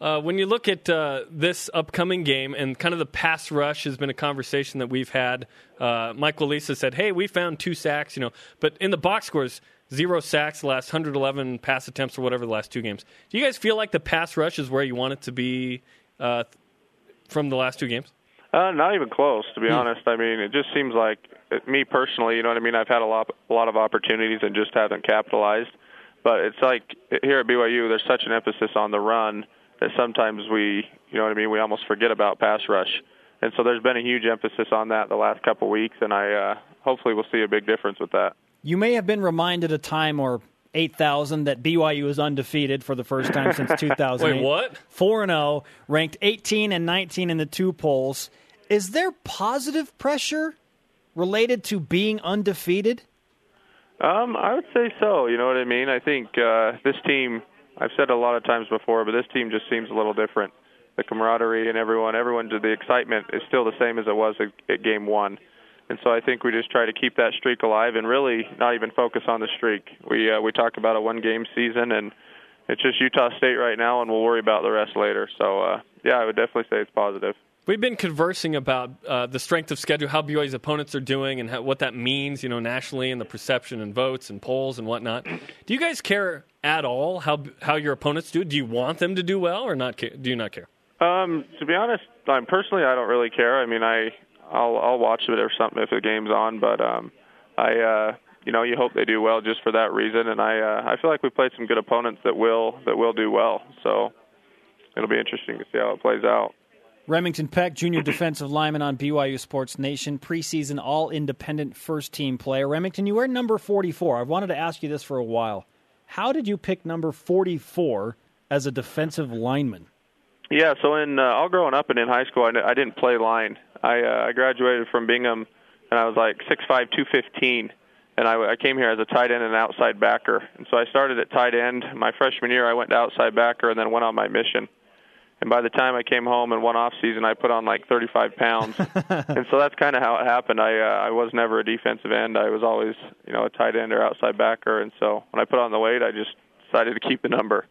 Uh, when you look at uh, this upcoming game and kind of the pass rush has been a conversation that we've had. Uh, Mike Alisa said, "Hey, we found two sacks, you know, but in the box scores, zero sacks last 111 pass attempts or whatever the last two games. Do you guys feel like the pass rush is where you want it to be uh, from the last two games? Uh, not even close, to be honest. I mean, it just seems like it, me personally, you know what I mean. I've had a lot, a lot of opportunities and just haven't capitalized. But it's like here at BYU, there's such an emphasis on the run that sometimes we, you know what I mean, we almost forget about pass rush. And so there's been a huge emphasis on that the last couple of weeks, and I uh, hopefully we'll see a big difference with that. You may have been reminded a time or 8,000 that BYU is undefeated for the first time since 2008. Wait, what? 4 and 0, ranked 18 and 19 in the two polls. Is there positive pressure related to being undefeated? Um, I would say so. You know what I mean? I think uh, this team. I've said it a lot of times before, but this team just seems a little different. The camaraderie and everyone, everyone, the excitement is still the same as it was at, at game one. And so I think we just try to keep that streak alive and really not even focus on the streak. We uh, we talk about a one game season and it's just Utah State right now, and we'll worry about the rest later. So uh, yeah, I would definitely say it's positive. We've been conversing about uh, the strength of schedule, how BYU's opponents are doing, and how, what that means, you know, nationally, and the perception and votes and polls and whatnot. Do you guys care at all how how your opponents do? Do you want them to do well, or not? Care? Do you not care? Um, to be honest, I'm personally I don't really care. I mean, I I'll I'll watch it or something if the game's on, but um, I uh, you know you hope they do well just for that reason, and I uh, I feel like we played some good opponents that will that will do well. So it'll be interesting to see how it plays out. Remington Peck, junior defensive lineman on BYU Sports Nation, preseason all independent first team player. Remington, you wear number 44. I've wanted to ask you this for a while. How did you pick number 44 as a defensive lineman? Yeah, so in uh, all growing up and in high school, I, I didn't play line. I uh, I graduated from Bingham, and I was like six five, two fifteen, and I, I came here as a tight end and outside backer. And so I started at tight end. My freshman year, I went to outside backer, and then went on my mission. And by the time I came home in one off season, I put on like 35 pounds, and so that's kind of how it happened. I uh, I was never a defensive end. I was always you know a tight end or outside backer, and so when I put on the weight, I just decided to keep the number.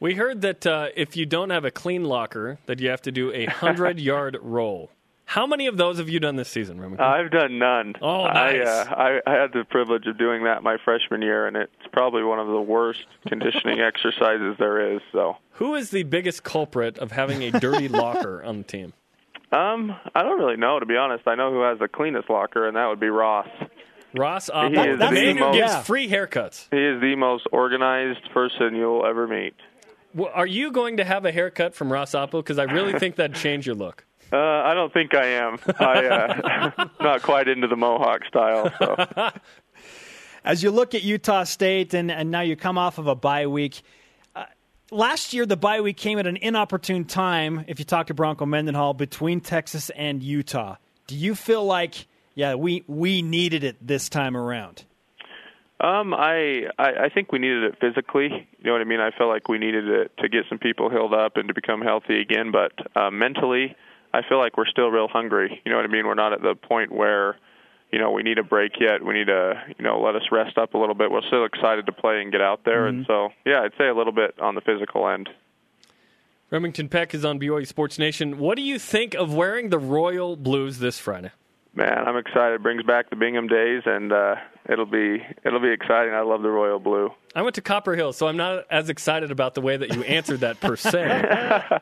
We heard that uh, if you don't have a clean locker, that you have to do a hundred yard roll. How many of those have you done this season, Remington? I've done none. Oh, I, nice. uh, I I had the privilege of doing that my freshman year, and it's probably one of the worst conditioning exercises there is. So, Who is the biggest culprit of having a dirty locker on the team? um, I don't really know to be honest. I know who has the cleanest locker, and that would be Ross. Ross Apo, He is the man who most- gives Yeah. free haircuts. He is the most organized person you'll ever meet. Well, are you going to have a haircut from Ross Apo? Because I really think that'd change your look. Uh, I don't think I am. I uh, not quite into the Mohawk style. So. As you look at Utah State, and, and now you come off of a bye week. Uh, last year, the bye week came at an inopportune time, if you talk to Bronco Mendenhall, between Texas and Utah. Do you feel like, yeah, we, we needed it this time around? Um, I, I I think we needed it physically. You know what I mean? I felt like we needed it to get some people healed up and to become healthy again. But uh, mentally, I feel like we're still real hungry. You know what I mean? We're not at the point where, you know, we need a break yet. We need to, you know, let us rest up a little bit. We're still excited to play and get out there. And so, yeah, I'd say a little bit on the physical end. Remington Peck is on BYU Sports Nation. What do you think of wearing the Royal Blues this Friday? Man, I'm excited. It brings back the Bingham days, and uh, it'll be it'll be exciting. I love the Royal Blue. I went to Copper Hill, so I'm not as excited about the way that you answered that per se.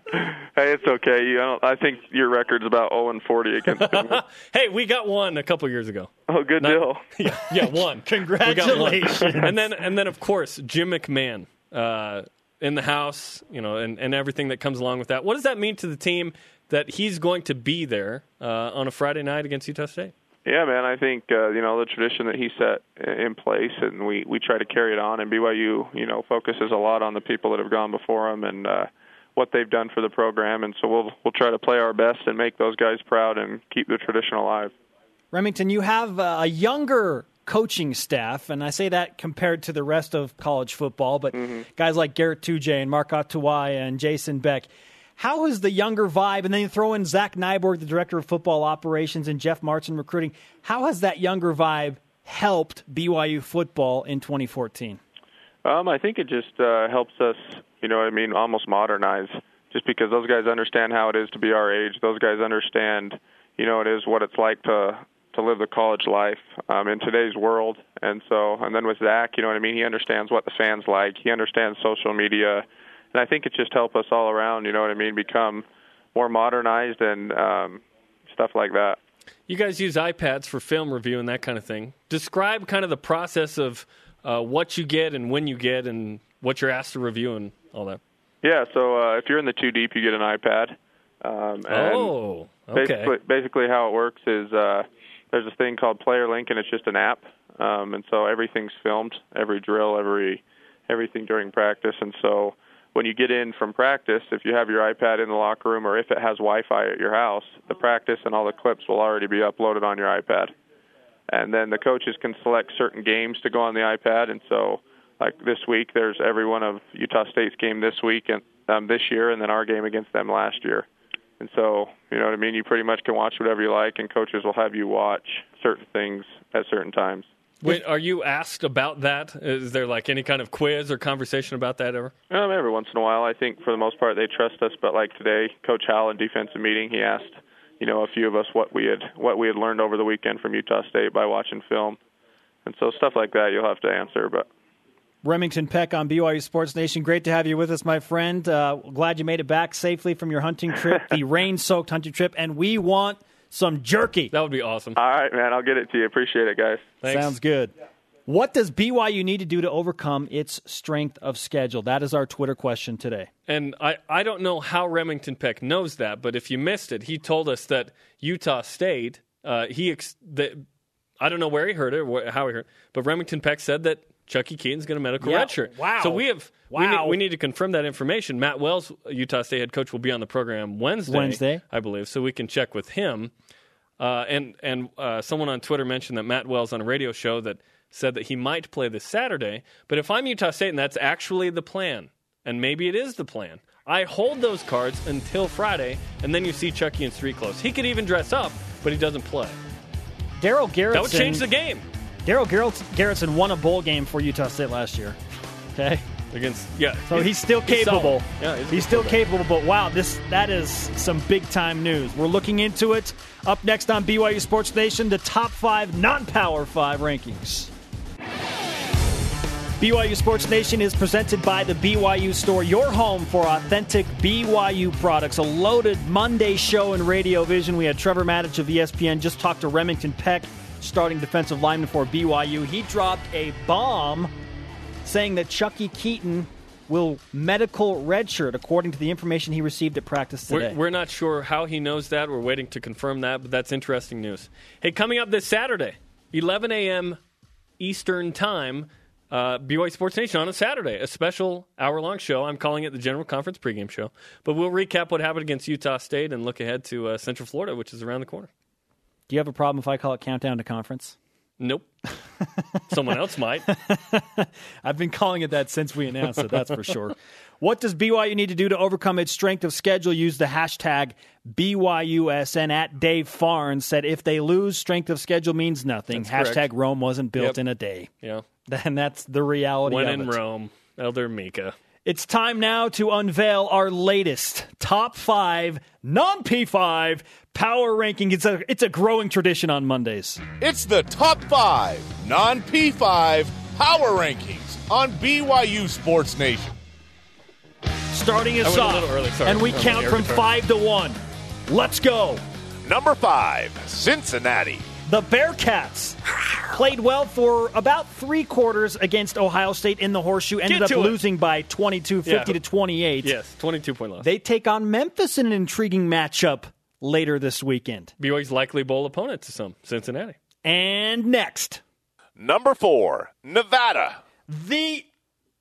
Hey, it's okay. You, I, don't, I think your record's about 0 and 40 against Bingham. hey, we got one a couple years ago. oh, good Not- deal. Yeah, yeah, one. Congratulations. One. and then, and then, of course, Jim McMahon uh, in the house, you know, and, and everything that comes along with that. What does that mean to the team that he's going to be there uh, on a Friday night against Utah State? Yeah, man. I think uh, you know the tradition that he set in place, and we we try to carry it on. And BYU, you know, focuses a lot on the people that have gone before him and uh, what they've done for the program. And so we'll we'll try to play our best and make those guys proud and keep the tradition alive. Remington, you have uh, a younger coaching staff, and I say that compared to the rest of college football, but guys like Garett Tujague and Mark Atuaia and Jason Beck. How is the younger vibe, and then you throw in Zach Nyborg, the director of football operations, and Jeff Martin recruiting. How has that younger vibe helped BYU football in 2014? Um, I think it just uh, helps us, you know I mean, almost modernize just because those guys understand how it is to be our age. Those guys understand, you know, it is what it's like to to live the college life um, in today's world. And so, and then with Zach, you know what I mean. He understands what the fans like. He understands social media, and I think it just helped us all around. You know what I mean? Become more modernized and um, stuff like that. You guys use iPads for film review and that kind of thing. Describe kind of the process of uh, what you get and when you get and what you're asked to review and all that. Yeah, so uh, if you're in the two deep, you get an iPad. Um, and oh, okay. Basically, basically, how it works is uh, there's this thing called Player Link, and it's just an app, um, and so everything's filmed, every drill, every everything during practice, and so when you get in from practice, if you have your iPad in the locker room or if it has Wi-Fi at your house, the practice and all the clips will already be uploaded on your iPad. And then the coaches can select certain games to go on the iPad, and so like this week, there's every one of Utah State's game this week and um, this year, and then our game against them last year. And so, you know what I mean? You pretty much can watch whatever you like, and coaches will have you watch certain things at certain times. Wait, are you asked about that? Is there like any kind of quiz or conversation about that ever? Um, every once in a while, I think for the most part they trust us. But like today, Coach Howell in defensive meeting, he asked, you know, a few of us what we had what we had learned over the weekend from Utah State by watching film, and so stuff like that you'll have to answer. But Remington Peck on BYU Sports Nation. Great to have you with us, my friend. Uh, glad you made it back safely from your hunting trip, the rain soaked hunting trip, and we want some jerky. That would be awesome. all right, man, I'll get it to you. Appreciate it, guys. Thanks. Sounds good. What does BYU need to do to overcome its strength of schedule? That is our Twitter question today. And I, I don't know how Remington Peck knows that, but if you missed it, he told us that Utah State, uh, he ex- that, I don't know where he heard it or how he heard it, but Remington Peck said that Chuckie Keeton's going to medical Yeah. redshirt. Wow. So we have we, Wow. need, we need to confirm that information. Matt Wells, Utah State head coach, will be on the program Wednesday, Wednesday. I believe, so we can check with him. Uh, and and uh, someone on Twitter mentioned that Matt Wells on a radio show that said that he might play this Saturday. But if I'm Utah State and that's actually the plan, and maybe it is the plan, I hold those cards until Friday, and then you see Chuckie in street clothes. He could even dress up, but he doesn't play. Darell Garretson. That would change the game Darell Garrett- Garretson won a bowl game for Utah State last year. Okay, against yeah. so he's still capable. solid. Yeah, he's he's still capable. But wow, this that is some big time news. We're looking into it. Up next on BYU Sports Nation, the top five non-power five rankings. BYU Sports Nation is presented by the BYU Store, your home for authentic BYU products. A loaded Monday show in Radio Vision. We had Trevor Matich of ESPN just talked to Remington Peck, starting defensive lineman for BYU. He dropped a bomb saying that Chuckie Keeton will medical redshirt, according to the information he received at practice today. We're, we're not sure how he knows that. We're waiting to confirm that, but that's interesting news. Hey, coming up this Saturday, 11 a.m. Eastern Time, uh, BYU Sports Nation on a Saturday, a special hour long show. I'm calling it the General Conference pregame show. But we'll recap what happened against Utah State and look ahead to uh, Central Florida, which is around the corner. Do you have a problem if I call it Countdown to Conference? Nope. Someone else might. I've been calling it that since we announced it, that's for sure. What does BYU need to do to overcome its strength of schedule? Use the hashtag BYUSN at Dave Farns said if they lose, strength of schedule means nothing. That's hashtag correct. Rome wasn't built Yep. in a day. Yeah. And that's the reality When of in it. Rome, Elder Mika. It's time now to unveil our latest top five, non P5 power ranking. It's a, it's a growing tradition on Mondays. It's the top five non P5 power rankings on BYU Sports Nation. Starting us I went a off, early, sorry. and we count from guitar. five to one. Let's go. Number five, Cincinnati. The Bearcats played well for about three quarters against Ohio State in the horseshoe. Ended up it. losing by 22, 50 Yeah. to 28. Yes, 22 point loss. They take on Memphis in an intriguing matchup later this weekend. BYU's likely bowl opponent to some, Cincinnati. And next, Number four, Nevada. the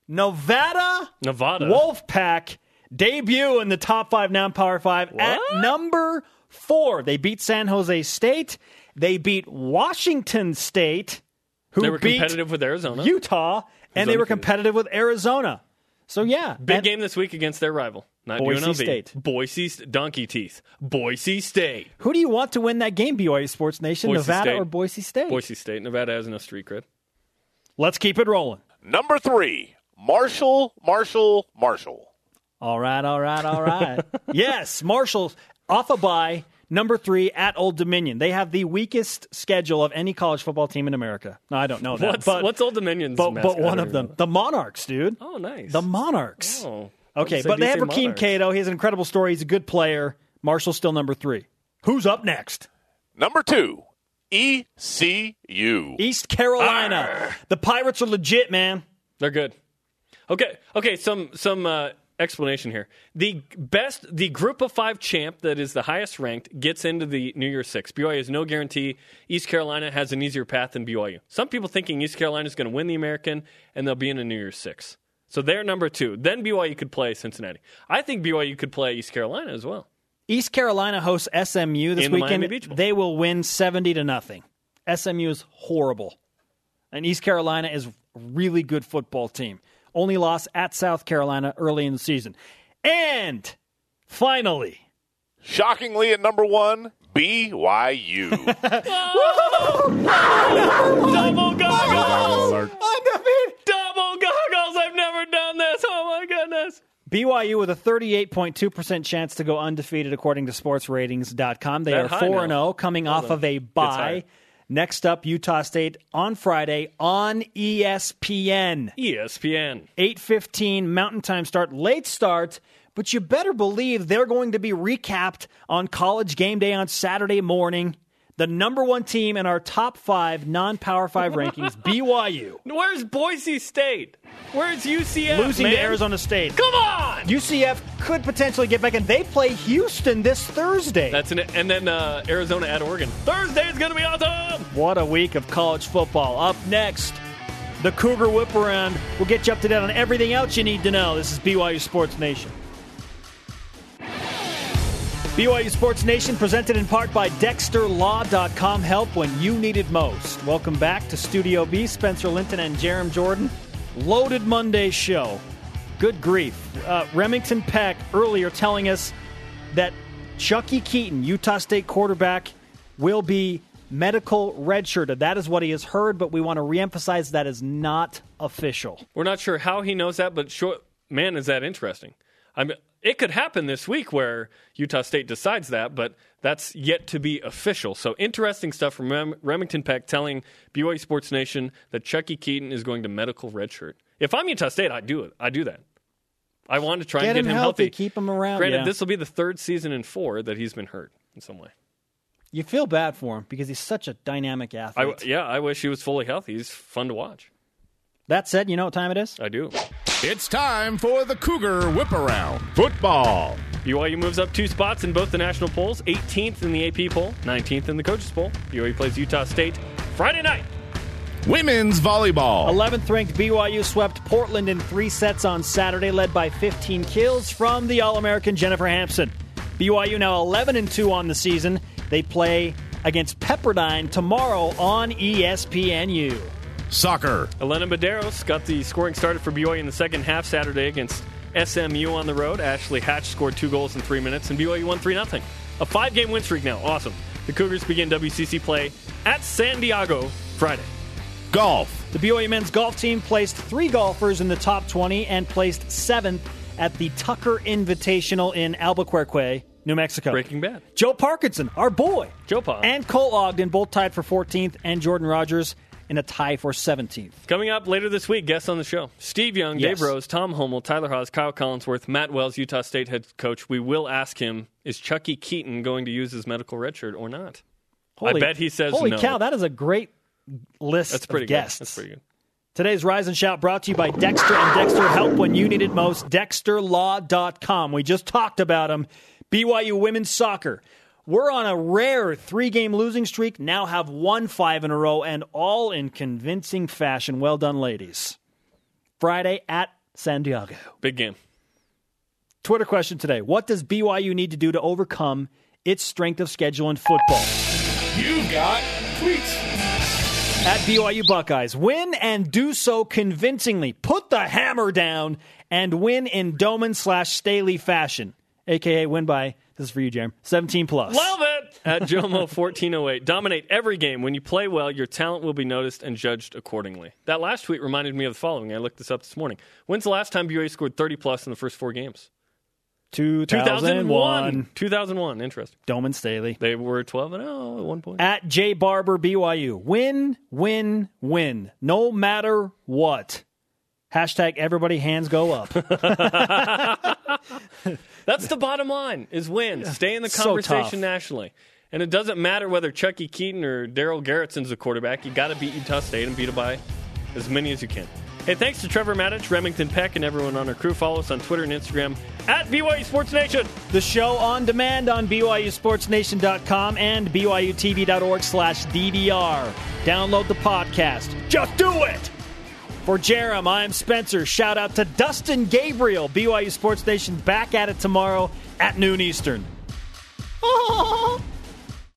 Nevada Nevada. Wolfpack debut in the top five now Power Five at What? number four. They beat San Jose State. They beat Washington State, who They were beat competitive with Arizona. Utah, and they were competitive with Arizona. So yeah, Big game this week against their rival, not Boise UNLV. State. Boise Donkey Teeth. Boise State. Who do you want to win that game, BYU Sports Nation? Boise Nevada State. or Boise State? Boise State. Nevada has no street cred. Let's keep it rolling. Number three, Marshall, Marshall, Marshall. All right, all right, all right. yes, Marshall off a bye, number three at Old Dominion. They have the weakest schedule of any college football team in America. No, I don't know that. What's, but, what's Old Dominion's but, but one of them, the Monarchs, dude. Oh, nice. The Monarchs. Oh. Okay, but they have DC Rakeem Monarchs. Cato. He has an incredible story. He's a good player. Marshall's still number three. Who's up next? Number two, ECU. East Carolina. The Pirates are legit, man. They're good. Okay, okay. Some some uh, explanation here. The best, the Group of Five champ that is the highest ranked gets into the New Year's Six. BYU has no guarantee. East Carolina has an easier path than BYU. Some people thinking East Carolina is going to win the American and they'll be in a New Year's Six. So they're number two. Then BYU could play Cincinnati. I think BYU could play East Carolina as well. East Carolina hosts SMU this In weekend. Bowl. They will win 70 to nothing. SMU is horrible. And East Carolina is a really good football team. Only loss at South Carolina early in the season. And finally, Shockingly at number one, BYU. Double goggles! undefeated. Double goggles! I've never done this. Oh my goodness. BYU with a 38.2% chance to go undefeated according to sportsratings.com. They That are four and zero, coming off of a higher. bye. Next up Utah State on Friday on ESPN. ESPN. 8:15 Mountain Time start, late start, but you better believe they're going to be recapped on College Game Day on Saturday morning. The number one team in our top five non-power five rankings, BYU, Where's Boise State? Where's UCF? losing man? to Arizona State. Come on! UCF could potentially get back, and they play Houston this Thursday. That's an and then uh, Arizona at Oregon. Thursday is gonna be awesome. What a week of college football. Up next, the Cougar Whip Around. We'll get you up to date on everything else you need to know. This is BYU Sports Nation. BYU Sports Nation presented in part by DexterLaw.com. Help when you need it most. Welcome back to Studio B. Spencer Linton and Jarom Jordan. Loaded Monday show. Good grief. Uh, Remington Peck earlier telling us that Chuckie Keeton, Utah State quarterback, will be medical redshirted. That is what he has heard, but we want to reemphasize that is not official. We're not sure how he knows that, but sure, man, is that interesting. I mean, it could happen this week where Utah State decides that, but that's yet to be official. So interesting stuff from Rem- Remington Peck telling BYU Sports Nation that Chuckie Keeton is going to medical redshirt. If I'm Utah State, I do it. I do that. I want to try Get and get him healthy, healthy. keep him around, Granted, yeah. this will be the third season in four that he's been hurt in some way. You feel bad for him because he's such a dynamic I, athlete. yeah, I wish he was fully healthy. He's fun to watch. that said, you know what time it is? I do. It's time for the Cougar Whip Around Football. BYU moves up two spots in both the national polls 18th in the AP poll, 19th in the coaches poll. BYU plays Utah State Friday night. Women's volleyball. 11th ranked BYU swept Portland in three sets on Saturday, led by 15 kills from the All American Jennifer Hamson. BYU now 11 and 2 on the season. They play against Pepperdine tomorrow on ESPNU. Soccer. Elena Medeiros got the scoring started for BYU in the second half Saturday against SMU on the road. Ashley Hatch scored two goals in three minutes, and BYU won 3 0. A five game win streak now. Awesome. The Cougars begin WCC play at San Diego Friday. Golf. The BYU men's golf team placed three golfers in the top 20 and placed seventh at the Tucker Invitational in Albuquerque, New Mexico. Breaking Bad. Joe Parkinson, our boy, Joe Pa. and Cole Ogden both tied for 14th, and Jordan Rogers in a tie for 17th. Coming up later this week, guests on the show Steve Young, Yes. Dave Rose, Tom Holmoe, Tyler Haws, Kyle Collinsworth, Matt Wells, Utah State head coach. We will ask him is Chuckie Keeton going to use his medical red shirt or not? I bet he says Holy no. cow, that is a great list That's pretty of good. guests. That's pretty good. Today's Rise and Shout brought to you by Dexter and Dexter Help when you need it most. DexterLaw.com. We just talked about them. BYU women's soccer. We're on a rare three game losing streak, now have won five in a row, and all in convincing fashion. Well done, ladies. Friday at San Diego. Big game. Twitter question today What does BYU need to do to overcome its strength of schedule in football? You've got tweets. at BYU Buckeyes. Win and do so convincingly. Put the hammer down and win in Doman slash Staley fashion, aka win by. This is for you, Jarom. Seventeen plus. Love it! At Jomo1408. Dominate every game. When you play well, your talent will be noticed and judged accordingly. That last tweet reminded me of the following. I looked this up this morning. When's the last time BYU scored 30 plus in the first four games? 2001. 2001. Interesting. Doman Staley. They were 12 and 0 at one point. At J Barber BYU. Win, win, win. No matter what. Hashtag everybody hands go up. That's the bottom line: is win, stay in the conversation tough. nationally, and it doesn't matter whether Chuckie Keeton or Darell Garretson's the quarterback. You got to beat Utah State and beat it by as many as you can. Hey, thanks to Trevor Matich, Remington Peck, and everyone on our crew. Follow us on Twitter and Instagram at BYU Sports Nation. The show on demand on BYUSportsNation.com and BYUTV.org slash DVR. Download the podcast. Just do it! For Jarom, I'm Spencer. Shout out to Dustin Gabriel. BYU Sports Nation back at it tomorrow at noon Eastern.